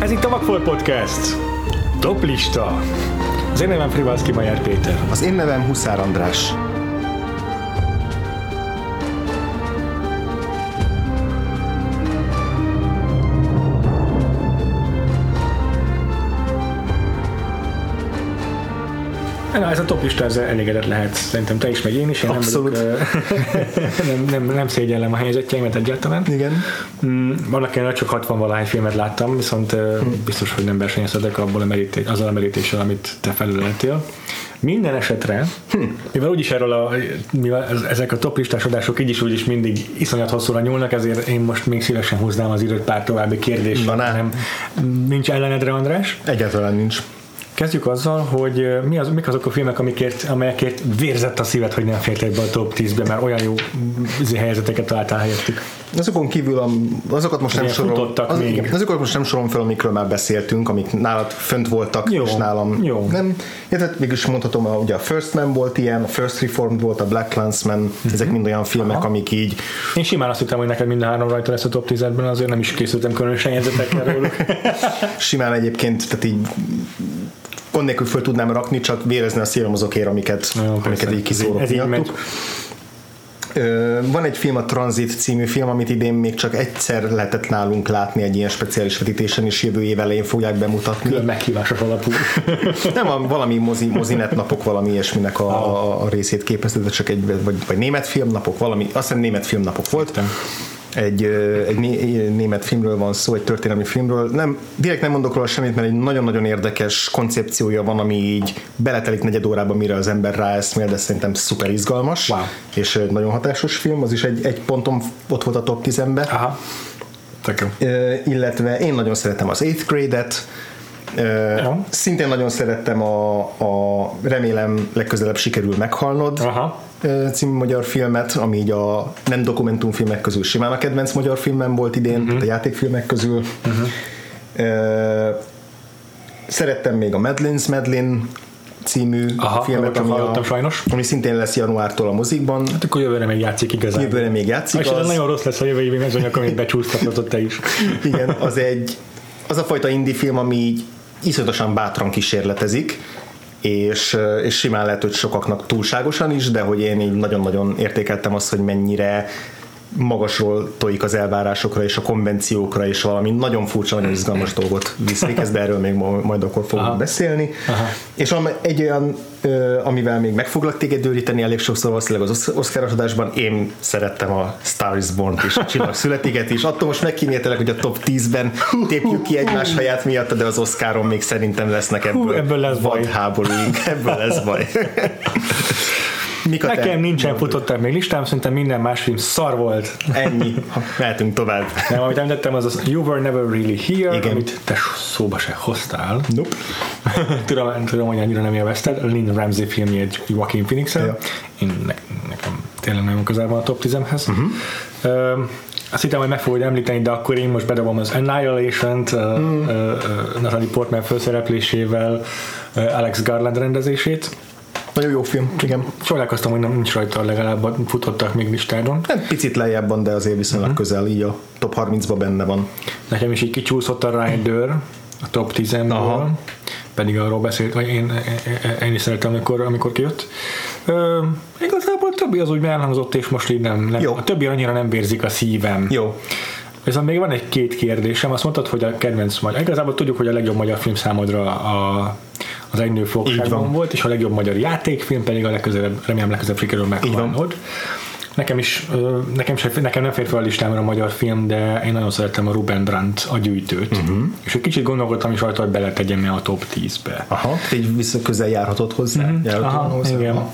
Ez itt a Vagfolt Podcast. Top lista. Az én nevem Frivalszki Majer Péter. Az én nevem Huszár András. Na, ez a top lista, ez elégedett lehet. Szerintem te is, meg én is. Én Abszolút. Nem, vagyok, nem, nem, nem szégyellem a helyzetjeimet egyáltalán. Igen. Mm, Vannak én csak 60 valahány filmet láttam, viszont ö, Hm. biztos, hogy nem versenyezhetek abból a merítés, azzal a merítéssel, amit te felületél. Minden esetre, Hm. mivel úgyis erről a, mivel ez- ezek a top listás adások így is úgyis mindig iszonyat hosszúra nyúlnak, ezért én most még szívesen húznám az időt pár további kérdés. Na, ne. nem, nincs ellenedre, András? Egyáltalán nincs. Kezdjük azzal, hogy mi az, mik azok a filmek, amikért, amelyekért vérzett a szíved, hogy nem fértek be a top 10-be, mert olyan jó mm, helyzeteket találtál helyettük. Azokon kívül a, azokat most nem Igen, sorolom. Az, még. igen, azokat most nem sorolom fel, amikről már beszéltünk, amik nálad fönt voltak, Jó, és nálam jó. nem. Ja, tehát mégis mondhatom, a, ugye a First Man volt ilyen, a First Reformed volt, a Black Clansman, Mhm. ezek mind olyan filmek, amik így Én simán azt hittem, hogy neked mind a három rajta lesz a top 10-ben, azért nem is készültem különösen jegyzetekkel róluk. simán egyébként, tehát így gond nélkül föl tudnám rakni, csak vérezni a azokért, amiket, Jó, amiket persze. így kiszórok Ez miattuk. Van egy film, a Transit című film, amit idén még csak egyszer lehetett nálunk látni egy ilyen speciális vetítésen, és jövő év elején fogják bemutatni. Külön meghívásos alapú. Nem, a, valami mozi, mozinet napok, valami ilyesminek a, a, a részét képezte, de csak egy, vagy, vagy német filmnapok, valami, azt hiszem német filmnapok volt. Egy, egy né- német filmről van szó, egy történelmi filmről. Nem, direkt nem mondok róla semmit, mert egy nagyon-nagyon érdekes koncepciója van, ami így beletelik negyed órában, mire az ember ráeszmél, de szerintem szuper izgalmas, Wow. és ö, nagyon hatásos film, az is egy, egy ponton ott volt a top 10-ben. Aha. Ö, illetve én nagyon szeretem az 8th grade-et, Ja. szintén nagyon szerettem a, a remélem legközelebb sikerül meghalnod Aha. Című magyar filmet, ami így a nem dokumentumfilmek közül simán a kedvenc magyar filmem volt idén, uh-huh. a játékfilmek közül. Uh-huh. Szerettem még a Madeline's Madeline című Aha, filmet, ami, a, sajnos. ami szintén lesz januártól a mozikban. Hát akkor jövőre még játszik igazán. Jövőre még játszik. És az- nagyon rossz lesz a jövő évi mezőnyök, amit becsúsztatott te is. Igen, az egy az a fajta indie film, ami így iszonyatosan bátran kísérletezik, és, és simán lehet, hogy sokaknak túlságosan is, de hogy én így nagyon-nagyon értékeltem azt, hogy mennyire magasról tojik az elvárásokra és a konvenciókra, és valami nagyon furcsa, nagyon izgalmas dolgot visz véghez, de erről még ma- majd akkor fogunk Aha. beszélni. Aha. És egy olyan, amivel még meg foglak téged őríteni elég sokszor valószínűleg az Oscar adásban, én szerettem a Star is Born-t is, a Csillag születiget is. Attól most megkíméltelek, hogy a top 10-ben tépjük ki egymás helyát miatt, de az Oscaron még szerintem lesznek ebből, Hú, ebből lesz baj. háborúink. Ebből lesz baj. Mik a te- Nekem nincsen futották még listám, szerintem minden más film szar volt. Ennyi. Mehetünk tovább. Nem, amit említettem, az az You Were Never Really Here, Igen. amit te szóba se hoztál. Nope. tudom, tudom, hogy annyira nem élvezted. Lynn Ramsey filmje egy Joaquin phoenix Ja. Én ne, nekem tényleg nagyon közel van a top 10-hez. Mhm. Uh-huh. Uh, azt hittem, hogy meg fogod említeni, de akkor én most bedobom az Annihilation-t, Mhm. uh, uh, Natalie Portman felszereplésével, uh, Alex Garland rendezését. Nagyon jó film, igen. Csodálkoztam, hogy nem nincs rajta, legalább futottak még listádon. Nem picit lejjebb van, de azért viszonylag Mhm. közel, így a top 30-ba benne van. Nekem is így kicsúszott a Rider a top 10-ből, Aha. pedig arról beszélt, vagy én, én, én is szeretem, amikor, amikor kijött. Ö, igazából a többi az úgy elhangzott, és most így nem, nem Jó. a többi annyira nem vérzik a szívem. Jó. Viszont még van egy-két kérdésem, azt mondtad, hogy a kedvenc magyar, igazából tudjuk, hogy a legjobb magyar film számodra a, az Egynő Így fogságban volt, és a legjobb magyar játékfilm pedig a legközelebb, remélem legközelebb sikerül meghalnod. Nekem is, nekem, se, nekem nem fér fel a listámra a magyar film, de én nagyon szerettem a Ruben Brandt a gyűjtőt. Uh-huh. És egy kicsit gondolkodtam is rajta, hogy beletegyem a top 10-be. Aha, így vissza közel járhatod hozzá. Mm-hmm. Aha, igen.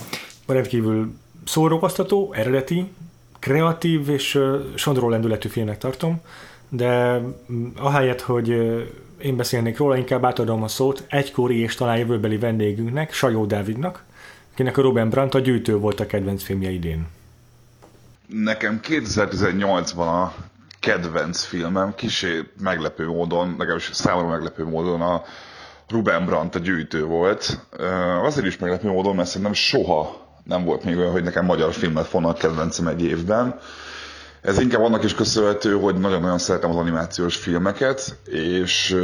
Rendkívül szórakoztató, eredeti, kreatív és sodró lendületű filmnek tartom, de mm, ahelyett, hogy én beszélnék róla, inkább átadom a szót egykori és talán jövőbeli vendégünknek, Sajó Dávidnak, akinek a Ruben Brandt a gyűjtő volt a kedvenc filmje idén. Nekem 2018-ban a kedvenc filmem, kisé meglepő módon, legalábbis számomra meglepő módon a Ruben Brandt a gyűjtő volt. Azért is meglepő módon, mert szerintem soha nem volt még olyan, hogy nekem magyar filmet volna a kedvencem egy évben. Ez inkább annak is köszönhető, hogy nagyon-nagyon szeretem az animációs filmeket, és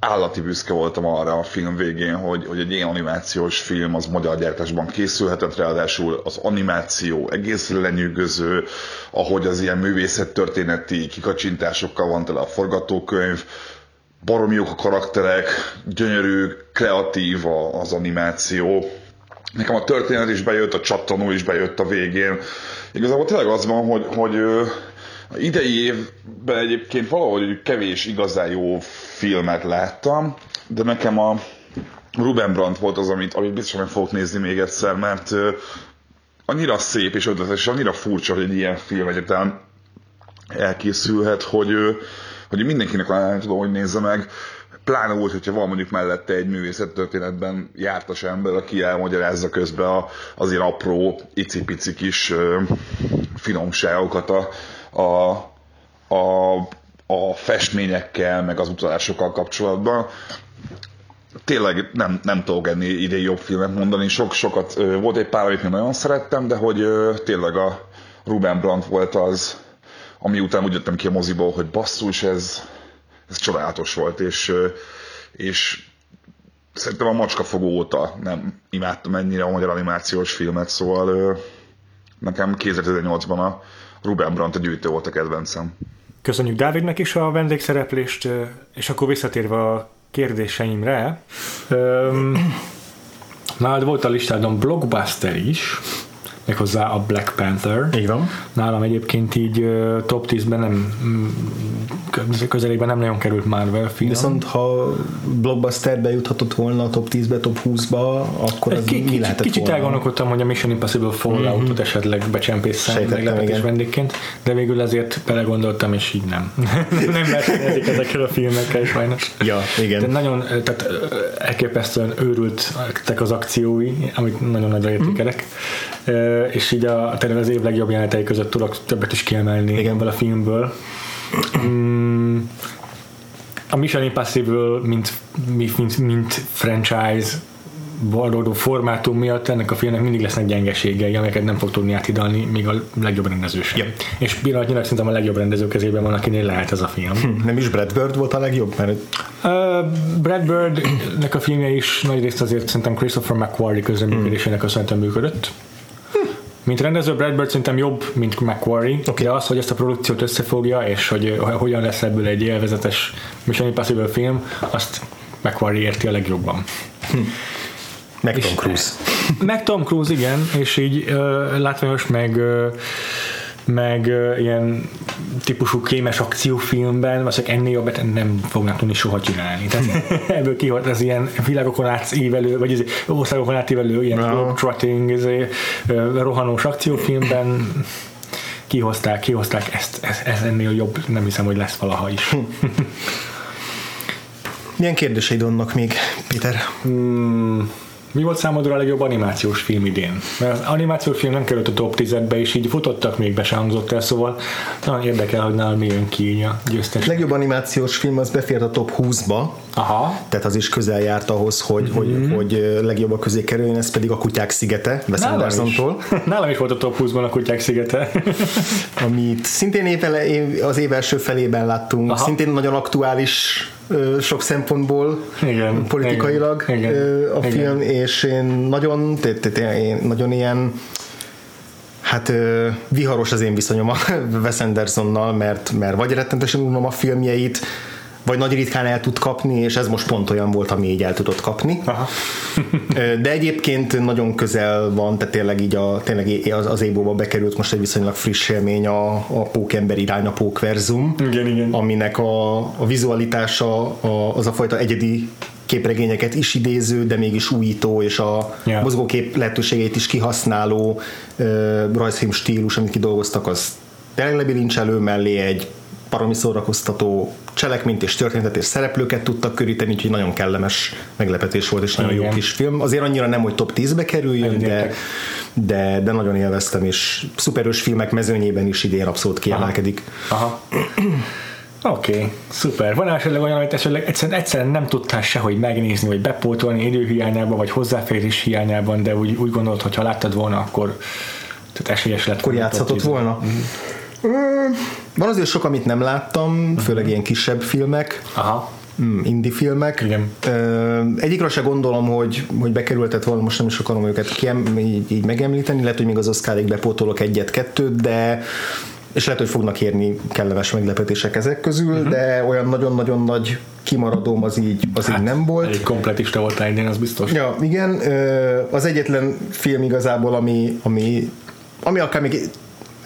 állati büszke voltam arra a film végén, hogy, hogy egy ilyen animációs film az magyar gyártásban készülhetett, ráadásul az animáció egész lenyűgöző, ahogy az ilyen művészettörténeti kikacsintásokkal van tele a forgatókönyv, baromi jók a karakterek, gyönyörű, kreatív az animáció. Nekem a történet is bejött, a csattanó is bejött a végén. Igazából tényleg az van, hogy, hogy idei évben egyébként valahogy kevés igazán jó filmet láttam, de nekem a Ruben Brandt volt az, amit, amit biztosan meg fogok nézni még egyszer, mert annyira szép és ötletes, annyira furcsa, hogy egy ilyen film egyetem elkészülhet, hogy, hogy mindenkinek tudom, hogy nézze meg. Pláne úgy, hogyha van mondjuk mellette egy művészettörténetben jártas ember, aki elmagyarázza közben a, ilyen apró, icipici kis finomságokat a, a, a, a festményekkel, meg az utalásokkal kapcsolatban. Tényleg nem, nem tudok enni idén jobb filmet mondani, sok, sokat, volt egy pár, amit nagyon szerettem, de hogy tényleg a Ruben Brandt volt az, ami után úgy jöttem ki a moziból, hogy basszus, ez, ez csodálatos volt, és, és szerintem a macskafogó óta nem imádtam ennyire a magyar animációs filmet, szóval nekem 2018-ban a Ruben Brandt a gyűjtő volt a kedvencem. Köszönjük Dávidnek is a vendégszereplést, és akkor visszatérve a kérdéseimre, nálad volt a listádon blockbuster is, méghozzá a Black Panther. Így van. Nálam egyébként így top 10-ben nem közelében nem nagyon került Marvel film. Viszont ha blockbusterbe juthatott volna a top 10-be, top 20-ba, akkor az K- mi lehetett Kicsit elgondolkodtam, hogy a Mission Impossible Falloutot mm-hmm. esetleg becsempészem meglepetés vendégként, de végül ezért belegondoltam, és így nem. nem versenyezik ezekkel a filmekkel sajnos. Ja, igen. De nagyon, tehát elképesztően őrültek az akciói, amit nagyon nagyra értékelek. Mm és így a, tényleg az év legjobb jelenetei között tudok többet is kiemelni Igen. ebből a filmből. Mm, a Mission Impossible, mint, mint, mint franchise valódó formátum miatt ennek a filmnek mindig lesznek gyengeségei, amelyeket nem fog tudni áthidalni, még a legjobb rendező sem. Yep. És pillanatnyilag szerintem a legjobb rendező kezében van, akinél lehet ez a film. Hm, nem is Brad Bird volt a legjobb? Mert... Uh, Brad Birdnek a filmje is nagy részt azért szerintem Christopher McQuarrie közreműködésének köszönhetően működött mint rendező Brad Bird szerintem jobb, mint Macquarie. Okay. De az, hogy ezt a produkciót összefogja, és hogy hogyan lesz ebből egy élvezetes Mission Impossible film, azt Macquarie érti a legjobban. Hm. Meg Tom Cruise. Meg Tom Cruise, igen, és így uh, látványos, meg uh, meg uh, ilyen típusú kémes akciófilmben, vagy ennél jobbet nem fognak tudni soha csinálni. Tehát ebből kiholt az ilyen világokon átívelő, vagy ez országokon átívelő ilyen no. trotting, ez, uh, rohanós akciófilmben kihozták, kihozták ezt, ez, ez ennél jobb, nem hiszem, hogy lesz valaha is. Milyen kérdéseid vannak még, Péter? Hmm. Mi volt számodra a legjobb animációs film idén? Mert az animációs film nem került a top 10-be, és így futottak, még be se hangzott el, szóval nagyon érdekel, hogy nálam mi jön ki a győztes. A legjobb animációs film az befért a top 20-ba, Aha. tehát az is közel járt ahhoz, hogy, mm-hmm. hogy, hogy legjobbak közé kerüljön, ez pedig a Kutyák szigete, Wes Andersontól. Nálam is volt a top 20-ban a Kutyák szigete. Amit szintén évele, az év első felében láttunk, Aha. szintén nagyon aktuális sok szempontból igen, politikailag igen, a igen, film, és én nagyon, én nagyon ilyen hát viharos az én viszonyom a Wes Andersonnal, mert, mert vagy rettenetesen unom a filmjeit, vagy nagy ritkán el tud kapni, és ez most pont olyan volt, ami így el tudott kapni. Aha. De egyébként nagyon közel van, tehát tényleg így a, tényleg az, az ébóba bekerült most egy viszonylag friss élmény a, a Pókember irány a Pókverzum, igen, igen. aminek a, a vizualitása a, az a fajta egyedi képregényeket is idéző, de mégis újító, és a yeah. mozgókép lehetőségeit is kihasználó uh, rajzfilm stílus, amit kidolgoztak, az tényleg lebilincselő mellé egy baromi szórakoztató cselekményt és történetet és szereplőket tudtak köríteni, úgyhogy nagyon kellemes meglepetés volt, és nagyon Igen. jó kis film. Azért annyira nem, hogy top 10-be kerüljön, de, de, de nagyon élveztem, és szuperős filmek mezőnyében is idén abszolút kiemelkedik. Aha. Aha. Oké, okay, szuper. Van esetleg olyan, amit esetleg egyszerűen, egyszerűen nem tudtál sehogy megnézni, vagy bepótolni időhiányában, vagy hozzáférés hiányában, de úgy, úgy gondolod, hogy ha láttad volna, akkor tehát esélyes lett. Akkor játszhatott volna? Mm. Van azért sok, amit nem láttam, főleg ilyen kisebb filmek. Aha. Mm, indie filmek. Igen. Egyikről se gondolom, hogy, hogy bekerültet volna, most nem is akarom őket kiem, így, így megemlíteni, lehet, hogy még az Oscarig bepótolok egyet-kettőt, de és lehet, hogy fognak érni kellemes meglepetések ezek közül, uh-huh. de olyan nagyon-nagyon nagy kimaradóm az így, az hát, így nem volt. Egy kompletista volt idén, az biztos. Ja, igen. Az egyetlen film igazából, ami, ami, ami akár még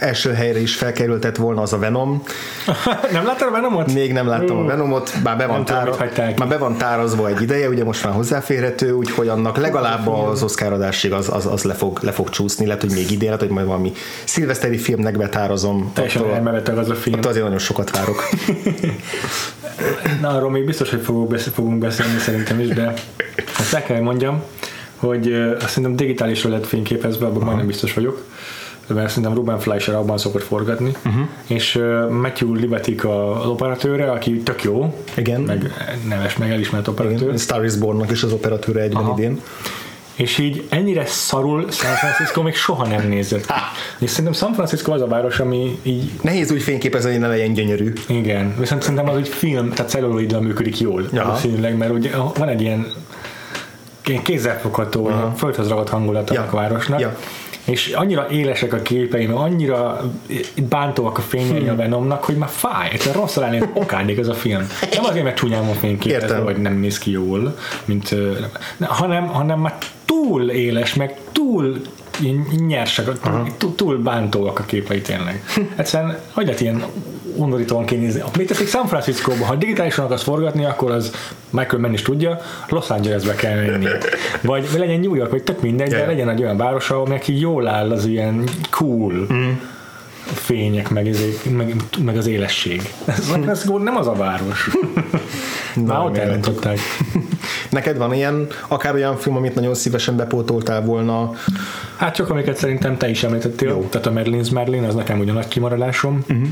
első helyre is felkerültett volna az a Venom. nem láttad a Venomot? Még nem láttam a Venomot, bár be, van tára, már be van tárazva egy ideje, ugye most már hozzáférhető, úgyhogy annak legalább az Oscar adásig az, az, az le, fog, le fog csúszni, lehet, hogy még idén, lehet, hogy majd valami szilveszteri filmnek betárazom. Teljesen elmeveteg az a film. Ott azért nagyon sokat várok. Na, arról még biztos, hogy fogunk beszélni, fogunk beszélni szerintem is, de azt el kell mondjam, hogy azt szerintem digitálisra lett fényképezve, abban majdnem biztos vagyok mert szerintem Ruben Fleischer abban szokott forgatni, uh-huh. és Matthew Libatik az operatőre, aki tök jó, Igen. meg neves, meg elismert operatőr. Igen. Star is Born-nak is az operatőre egyben Aha. idén. És így ennyire szarul San Francisco még soha nem nézett. Ha. És szerintem San Francisco az a város, ami így... Nehéz úgy fényképezni, hogy ne legyen gyönyörű. Igen, viszont szerintem az egy film, tehát celluloiddal működik jól. Valószínűleg, mert ugye van egy ilyen kézzelfogható, földhöz ragadt hangulata ja. a városnak. Ja és annyira élesek a képeim, annyira bántóak a fényei a Venomnak, hogy már fáj, egyszer rossz lenni, okádnék ez a film. Nem azért, mert csúnyán van fényképezve, vagy nem néz ki jól, mint, hanem, hanem már túl éles, meg túl nyersek, túl, túl bántóak a képei tényleg. Egyszerűen, hogy lehet ilyen undorítóan kinézni. Mit teszik San Francisco-ba? Ha digitálisan akarsz forgatni, akkor az Michael Mann is tudja, Los Angelesbe kell menni. Vagy legyen New York, vagy tök mindegy, yeah. de legyen egy olyan város, ahol neki jól áll az ilyen cool mm. fények, meg, meg, meg, az élesség. Ez, ez nem az a város. Már ott elrontották. Neked van ilyen, akár olyan film, amit nagyon szívesen bepótoltál volna? Hát csak amiket szerintem te is említettél. Jó. Tehát a Merlin's Merlin, az nekem ugyan nagy kimaradásom. Uh-huh.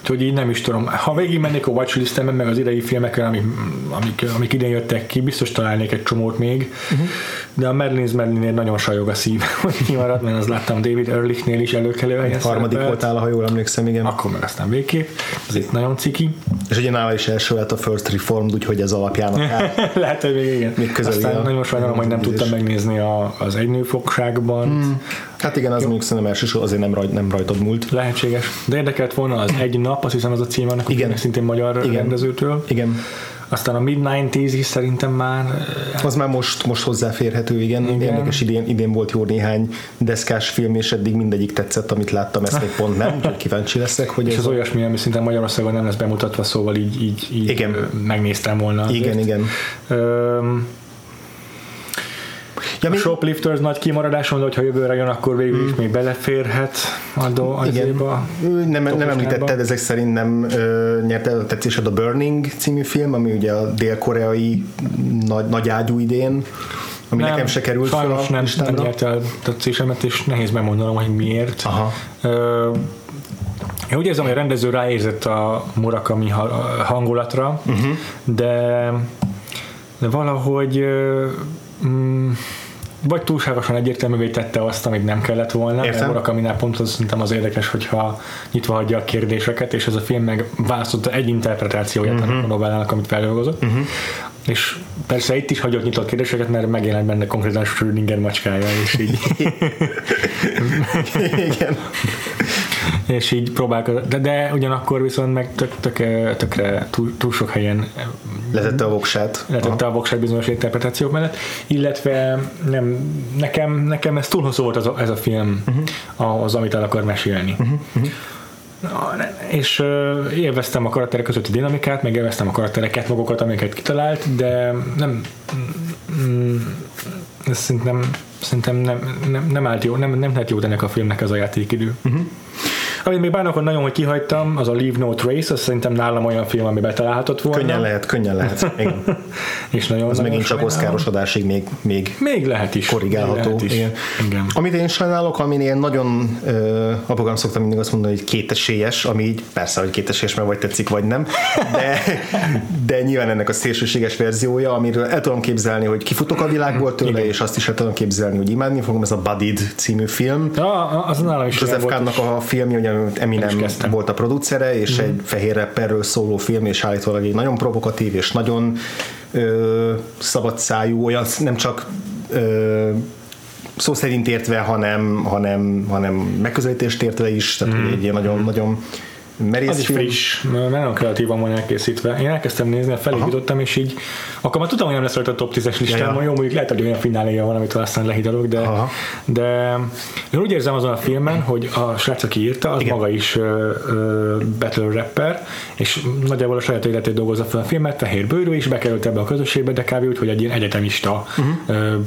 Úgyhogy így nem is tudom. Ha végig mennék a watchlistemben, meg az idei filmekkel, amik, amik, amik idén jöttek ki, biztos találnék egy csomót még, uh-huh. de a Merlin's Merlinnél nagyon sajog a szív, hogy kimaradt, mert az láttam David Ehrlichnél is előkelő helyen. Harmadik voltál, ha jól emlékszem, igen. Akkor meg aztán végképp. Ez itt nagyon ciki. És ugye nála is első lett a First Reformed, úgyhogy ez alapján akár. Lehet, hogy még igen. Még aztán a, nagyon sajnálom, hogy nem tudtam megnézni a, az egynőfogságban. Hmm. Hát igen, az mondjuk szerintem elsősorban azért nem, rajt, nem rajtad múlt. Lehetséges. De érdekelt volna az egy nap, azt hiszem az a cím annak, igen. szintén magyar igen. rendezőtől. Igen. Aztán a Mid-90s is szerintem már... Az már most, most hozzáférhető, igen. igen. Érdekes, idén, idén volt jó néhány deszkás film, és eddig mindegyik tetszett, amit láttam, ezt még pont nem, úgyhogy kíváncsi leszek. Hogy és ez az olyasmi, ami szinte Magyarországon nem lesz bemutatva, szóval így, így, így igen. megnéztem volna. Azért. Igen, igen. Ja, a Shoplifters nagy kimaradás mondta, hogy ha jövőre jön, akkor végül is mm. még beleférhet a do, Igen. Nem, nem említetted, ezek szerint nem ö, nyerte a tetszésed a Burning című film, ami ugye a dél-koreai nagy, nagy ágyú idén, ami nem, nekem se került sajnos fel a nem, nem nyerte a tetszésemet, és nehéz megmondanom, hogy miért. Aha. Ö, én úgy érzem, hogy a rendező ráérzett a Murakami hangulatra, uh-huh. de, de valahogy mm, vagy túlságosan egyértelművé tette azt, amit nem kellett volna. Értem. Murakaminál pont az szerintem az érdekes, hogyha nyitva hagyja a kérdéseket, és ez a film meg választotta egy interpretációját uh-huh. a novellának, amit feldolgozott. Uh-huh. És persze itt is hagyott nyitott kérdéseket, mert megjelent benne konkrétan Schrödinger macskája, és így... Igen. És így próbálkozott, de, de ugyanakkor viszont meg tök, tök, tökre túl, túl sok helyen letette a voksát. Letette Aha. a voksát bizonyos interpretációk mellett, illetve nem, nekem, nekem ez túl hosszú volt az ez a film uh-huh. az, amit el akar mesélni. Uh-huh. Uh-huh. És uh, élveztem a karakterek közötti dinamikát, meg élveztem a karaktereket magukat, amiket kitalált, de nem mm, ez szerintem, szerintem nem, nem, nem állt jó, nem, nem lehet jó ennek a filmnek ez a játékidő. Uh-huh. Amit még bánok, hogy nagyon, hogy kihagytam, az a Leave No Trace, az szerintem nálam olyan film, ami betalálhatott volna. Könnyen lehet, könnyen lehet. Igen. És nagyon, Az nagyon megint csak oszkárosodásig még, még Még lehet is. korrigálható. Még lehet is. Igen. Igen. Amit én sajnálok, ami ilyen nagyon, uh, apukám szoktam mindig azt mondani, hogy kétesélyes, ami így persze, hogy kétesélyes, mert vagy tetszik, vagy nem, de, de nyilván ennek a szélsőséges verziója, amiről el tudom képzelni, hogy kifutok a világból tőle, és azt is el tudom képzelni, hogy imádni fogom, ez a Buddied című film. Ja, az nálam is Joseph a filmje, ugye Eminem volt a producere, és egy fehér rapperről szóló film, és állítólag egy nagyon provokatív, és nagyon ö, szabadszájú, olyan nem csak ö, szó szerint értve, hanem, hanem, hanem megközelítést értve is, tehát mm. egy ilyen nagyon, nagyon merész Az is friss, mert nagyon kreatívan van elkészítve. Én elkezdtem nézni, felépítottam, és így akkor már tudtam, hogy nem lesz rajta a top 10-es listán, Ja, ja. jó, mondjuk lehet, hogy olyan fináléja van, amit aztán lehidalok, de, Aha. de én úgy érzem azon a filmen, hogy a srác, aki írta, az Igen. maga is ö, battle rapper, és nagyjából a saját életét dolgozza fel a filmet, fehér bőrű, és bekerült ebbe a közösségbe, de kb. úgy, hogy egy ilyen egyetemista uh-huh.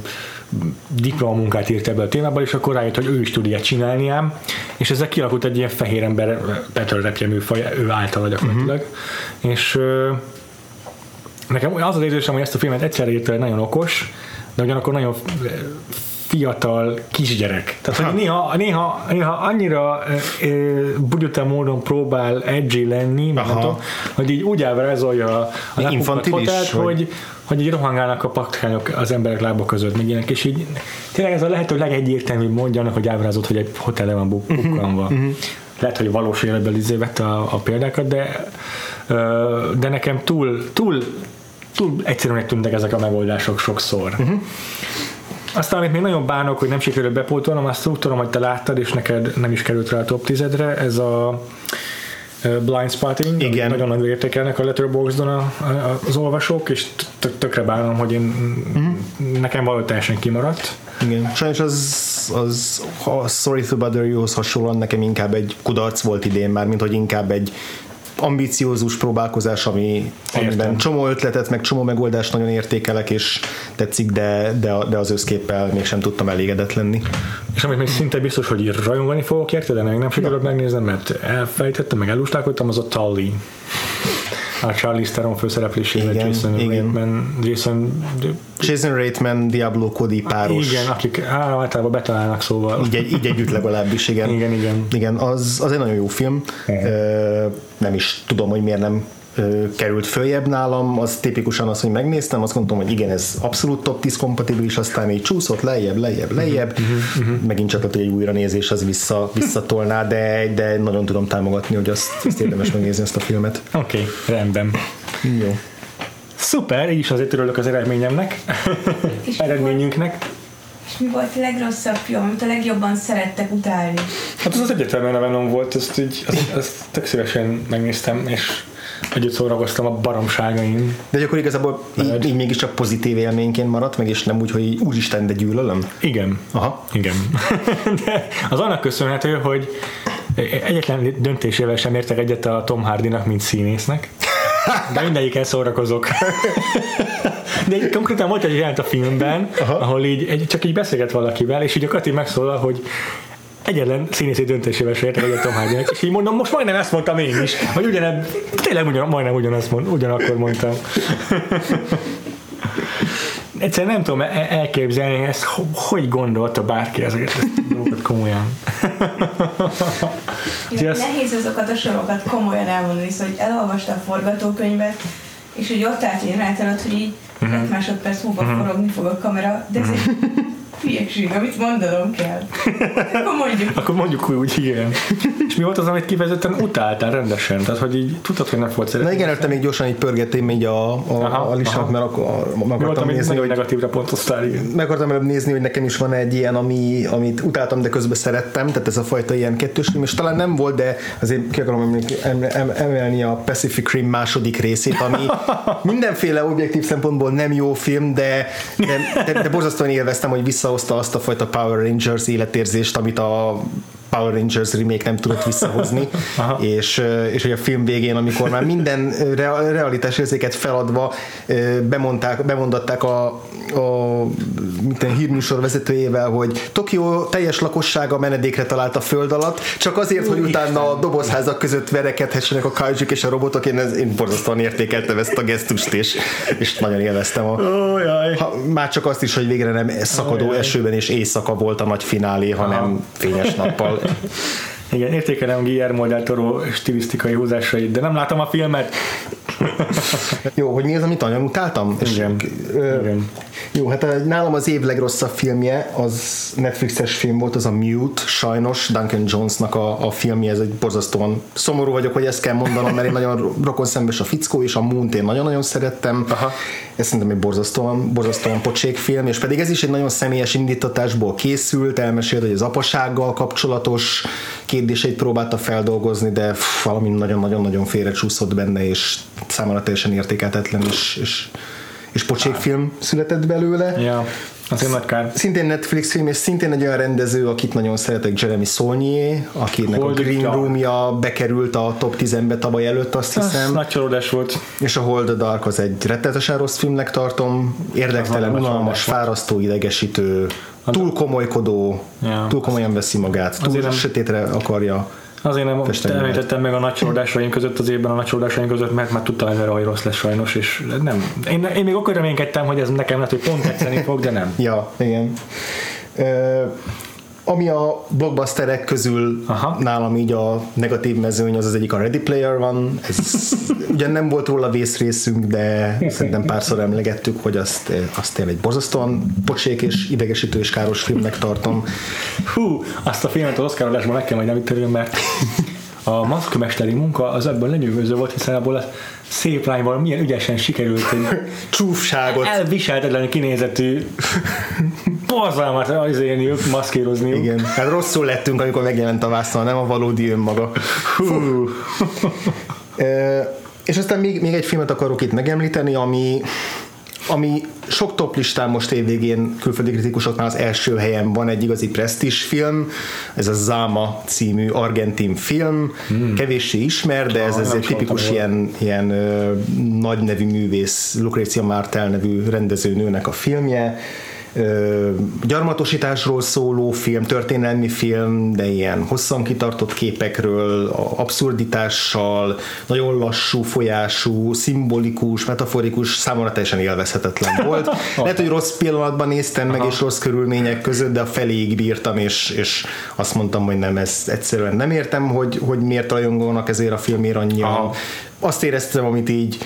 Diplomamunkát írt ebbe a témába, és akkor rájött, hogy ő is tud ilyet csinálni ám, és ezzel kialakult egy ilyen fehér ember battle rapje műfaj, ő általa gyakorlatilag. Uh-huh. És nekem az az érzésem, hogy ezt a filmet egyszerre írta nagyon okos, de ugyanakkor nagyon fiatal kisgyerek. Tehát, hogy néha, néha, néha annyira uh, bugyuta módon próbál edgy lenni, tudom, hogy így úgy ábrázolja a, a Infantilis, vagy? hogy, hogy így rohangálnak a patkányok az emberek lába között, meg ilyenek, és így tényleg ez a lehető legegyértelműbb módja annak, hogy ábrázolt, hogy egy hotelre van buk- bukkanva. Lehet, hogy valós életben izé vette a, a példákat, de, de nekem túl, túl, túl egyszerűen tűntek ezek a megoldások sokszor. Uh-huh. Aztán, amit még nagyon bánok, hogy nem sikerült bepótolnom, azt úgy tudom, hogy te láttad, és neked nem is került rá a top 10-edre, ez a Blind Spotting, Igen. nagyon nagyon értékelnek a Letterboxdon a, a, az olvasók, és tök- tökre bánom, hogy én, nekem valahogy teljesen kimaradt. Igen. Sajnos az, az a Sorry to Bother You-hoz hasonlóan nekem inkább egy kudarc volt idén már, mint hogy inkább egy ambiciózus próbálkozás, ami, amiben csomó ötletet, meg csomó megoldást nagyon értékelek, és tetszik, de, de, de az összképpel mégsem tudtam elégedett lenni. És amit még szinte biztos, hogy rajongani fogok érte, de még nem sikerült megnéznem, mert elfejtettem, meg elustálkodtam, az a Tully. A Charlie Theron főszereplésével Igen, Jason igen. Reitman, Jason, Jason Reitman, Diablo Cody páros. igen, akik á, általában betalálnak szóval. Így, egy, így együtt legalábbis, igen. Igen, igen. Igen, az, az egy nagyon jó film. Ö, nem is tudom, hogy miért nem került följebb nálam, az tipikusan az, hogy megnéztem, azt gondoltam, hogy igen, ez abszolút top 10 kompatibilis, aztán így csúszott lejjebb, lejjebb, lejjebb, megint csak lehet, hogy egy újranézés az vissza, visszatolná, de, de nagyon tudom támogatni, hogy azt, azt érdemes megnézni ezt a filmet. Oké, okay, rendben. Jó. Szuper, így is azért örülök az eredményemnek, És eredményünknek. És mi volt a legrosszabb film, amit a legjobban szerettek utálni? Hát az az egyetlen a Venom volt, ezt így, ezt, ezt tök szívesen megnéztem, és együtt szórakoztam a baromságaim. De hogy akkor igazából így, így mégiscsak pozitív élményként maradt meg, és nem úgy, hogy úristen, de gyűlölöm. Igen. Aha. Igen. De az annak köszönhető, hogy egyetlen döntésével sem értek egyet a Tom Hardynak, mint színésznek. De mindegyikkel szórakozok. De egy, konkrétan volt egy jelent a filmben, Aha. ahol így egy, csak így beszélget valakivel, és így a Kati megszólal, hogy egyetlen színészi döntésével sem értek egyet Tom és így mondom, most majdnem ezt mondtam én is, hogy ugyanebb, tényleg ugyan, majdnem ugyanazt mond, ugyanakkor mondtam. Egyszerűen nem tudom el- elképzelni ezt, ho- hogy gondolta bárki ezeket dolgokat komolyan. Úgyhogy azt- Nehéz azokat a sorokat komolyan elmondani, szóval hogy elolvasta a forgatókönyvet, és hogy ott állt én hogy így. 5 másodperc múlva forogni fog a kamera, de egy hülyeség, amit mondanom kell. Akkor mondjuk. Akkor mondjuk úgy, igen. És mi volt az, amit kifejezetten utáltál rendesen? Tehát, hogy így tudtad, hogy nem volt Na szeretni. igen, előtte még gyorsan így pörgettem így a, a, Aha, a listát, mert akkor meg volt, akartam amit nézni, hogy negatívra pontoztál, igen. meg akartam előbb nézni, hogy nekem is van egy ilyen, ami, amit utáltam, de közben szerettem, tehát ez a fajta ilyen kettős film, és talán nem volt, de azért ki akarom emelni a Pacific Rim második részét, ami mindenféle objektív szempontból nem jó film, de, de, de, de borzasztóan élveztem, hogy visszahozta azt a fajta Power Rangers életérzést, amit a Power Rangers remake nem tudott visszahozni, és, és hogy a film végén, amikor már minden realitás érzéket feladva bemondták, bemondatták a, a minden hírműsor vezetőjével, hogy Tokió teljes lakossága menedékre talált a föld alatt, csak azért, hogy utána a dobozházak között verekedhessenek a kaijuk és a robotok, én, ez, én borzasztóan értékeltem ezt a gesztust, és, és nagyon élveztem a, oh, ha, már csak azt is, hogy végre nem szakadó oh, esőben és éjszaka volt a nagy finálé, hanem Aha. fényes nappal. Igen, értékelem Guillermo del Toro stilisztikai húzásait, de nem látom a filmet. Jó, hogy mi az, amit nagyon utáltam? Igen. És, ö, Igen. Jó, hát nálam az év legrosszabb filmje, az Netflixes film volt, az a Mute, sajnos, Duncan Jonesnak a, a filmje, ez egy borzasztóan szomorú vagyok, hogy ezt kell mondanom, mert én nagyon rokon szembes a fickó, és a moon én nagyon-nagyon szerettem. Aha. Ez szerintem egy borzasztóan, borzasztóan pocsék film, és pedig ez is egy nagyon személyes indítatásból készült, elmesélt, hogy az apasággal kapcsolatos kérdéseit próbálta feldolgozni, de valami nagyon-nagyon-nagyon félrecsúszott benne, és számára teljesen értékeltetlen, és, és és pocsékfilm született belőle. Ja. Azért nagy kár. Szintén Netflix film, és szintén egy olyan rendező, akit nagyon szeretek, Jeremy Saulnier, akinek Hold a Green Room-ja bekerült a top 10-be tavaly előtt, azt hiszem. Az nagy csalódás volt. És a Hold the Dark az egy rettetesen rossz filmnek tartom, érdektelen, unalmas, fárasztó, idegesítő, túl komolykodó, ja. túl komolyan veszi magát, túl nem... sötétre akarja Azért nem említettem meg a nagy csalódásaim között az évben a nagy csalódásaim között, mert már tudtam előre, hogy rossz lesz sajnos, és nem. Én, én még akkor reménykedtem, hogy ez nekem lehet, hogy pont tetszeni fog, de nem. ja, igen. Ami a blockbusterek közül Aha. nálam így a negatív mezőny, az az egyik a Ready Player van. Ez ugyan nem volt róla vészrészünk, de szerintem párszor emlegettük, hogy azt, azt én egy borzasztóan pocsék és idegesítő és káros filmnek tartom. Hú, azt a filmet az Oscar adásban meg kell majd említeni, mert a maszkmesteri munka az ebből lenyűgöző volt, hiszen abból a szép lányval milyen ügyesen sikerült egy csúfságot elviselhetetlen kinézetű borzalmat azért maszkírozni. Igen, hát rosszul lettünk, amikor megjelent a vászon, nem a valódi önmaga. Hú. e, és aztán még, még egy filmet akarok itt megemlíteni, ami ami sok top listán most évvégén külföldi kritikusoknál az első helyen van egy igazi presztis film, ez a Zama című argentin film, hmm. kevéssé ismer, de ez, ez egy tipikus ilyen, ilyen uh, nagy nevű művész, Lucrezia Martel nevű rendezőnőnek a filmje, gyarmatosításról szóló film, történelmi film, de ilyen hosszan kitartott képekről, abszurditással, nagyon lassú folyású, szimbolikus, metaforikus, számomra teljesen élvezhetetlen volt. Lehet, hogy rossz pillanatban néztem meg, Aha. és rossz körülmények között, de a feléig bírtam, és, és azt mondtam, hogy nem, ez egyszerűen nem értem, hogy, hogy miért rajongolnak ezért a filmért annyian. Azt éreztem, amit így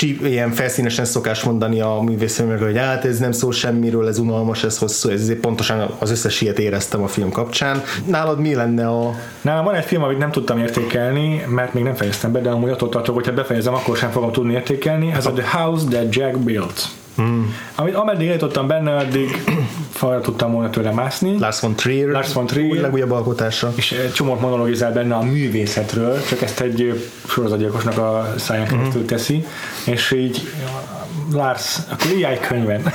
ilyen felszínesen szokás mondani a művészfilmekről, hogy hát ez nem szól semmiről, ez unalmas, ez hosszú, ez pontosan az összes ilyet éreztem a film kapcsán. Nálad mi lenne a... Nálam van egy film, amit nem tudtam értékelni, mert még nem fejeztem be, de amúgy attól tartok, hogyha befejezem, akkor sem fogom tudni értékelni. Ez a The House That Jack Built. Mm. Amit ameddig eljutottam benne, addig falra tudtam volna tőle mászni. Lars von Trier, Lars von Trier legújabb alkotása. És egy csomót monologizál benne a művészetről, csak ezt egy sorozatgyilkosnak a száján mhm. keresztül teszi, és így Lars, akkor írjál egy könyven.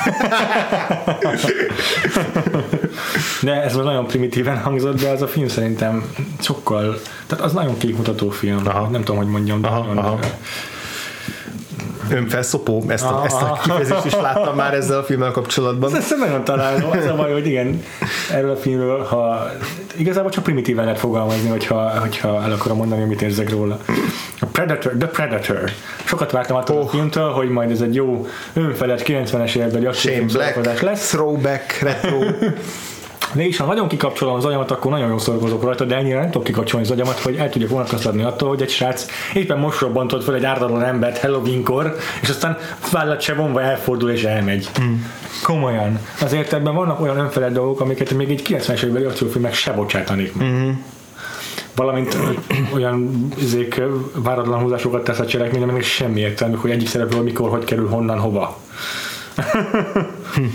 de ez már nagyon primitíven hangzott, de az a film szerintem sokkal, tehát az nagyon képmutató film. Aha. Nem tudom, hogy mondjam, de aha, nagyon, aha önfelszopó, ezt a, ezt a kifejezést is láttam már ezzel a filmmel kapcsolatban. Ez nem találó, az a baj, hogy igen, erről a filmről, ha igazából csak primitíven lehet fogalmazni, hogyha, hogyha el akarom mondani, amit érzek róla. A Predator, The Predator. Sokat vártam attól oh. a filmtől, hogy majd ez egy jó önfelett 90-es évekbeli akciófilm lesz. Throwback, retro. De is, ha nagyon kikapcsolom az agyamat, akkor nagyon jól szorgozok rajta, de ennyire nem tudok kikapcsolni az agyamat, hogy el tudjak vonatkoztatni attól, hogy egy srác éppen most robbantott fel egy ártatlan embert Halloweenkor, és aztán vállat se vonva elfordul és elmegy. Mm. Komolyan. Azért ebben vannak olyan önfelett dolgok, amiket még egy 90-es évekbeli akciófilmek se bocsátanék Mm-hmm valamint olyan izék, váratlan húzásokat tesz a cselekmény, aminek semmi értelmű, hogy egyik szereplő mikor, hogy kerül, honnan, hova. hm.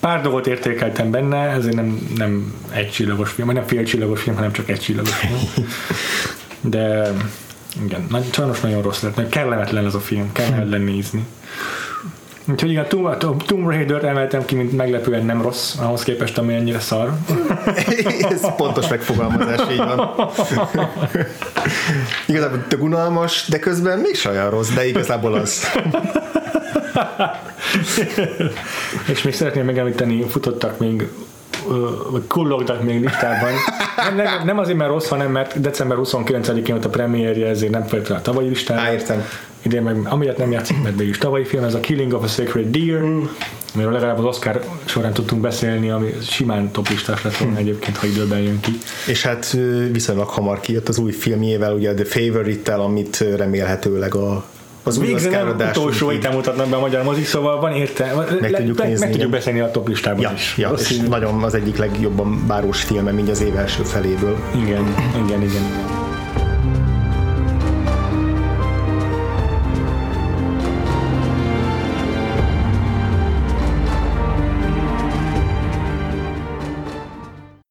Pár dolgot értékeltem benne, ezért nem, nem egy csillagos film, nem fél csillagos film, hanem csak egy csillagos film. De igen, nagy, sajnos nagyon rossz lett, kellemetlen ez a film, kellemetlen nézni. Úgyhogy igen, Tomb, Tomb- Tomb Raider emeltem ki, mint meglepően nem rossz, ahhoz képest, ami ennyire szar. Ez pontos megfogalmazás, így van. igazából tök unalmas, de közben még olyan rossz, de igazából az. És még szeretném megemlíteni, futottak még vagy kullogtak még listában. Nem, nem, nem azért, mert rossz, hanem mert december 29-én volt a premierje, ezért nem felt fel a tavalyi listán. Á, értem. Idén meg amiatt nem játszik, mert mégis tavalyi film, ez a Killing of a Sacred Deer, mm. amiről legalább az Oscar során tudtunk beszélni, ami simán toplistás lett volna egyébként, ha időben jön ki. És hát viszonylag hamar kijött az új filmjével, ugye a The Favorite-tel, amit remélhetőleg a az Végre nem utolsó héten mutatnak be a magyar mozik, szóval van érte. Meg tudjuk le, nézni, meg tudjuk beszélni a toplistában Ja, is. ja, és nagyon az egyik legjobban bárós filmem így az év első feléből. igen, igen, igen, igen.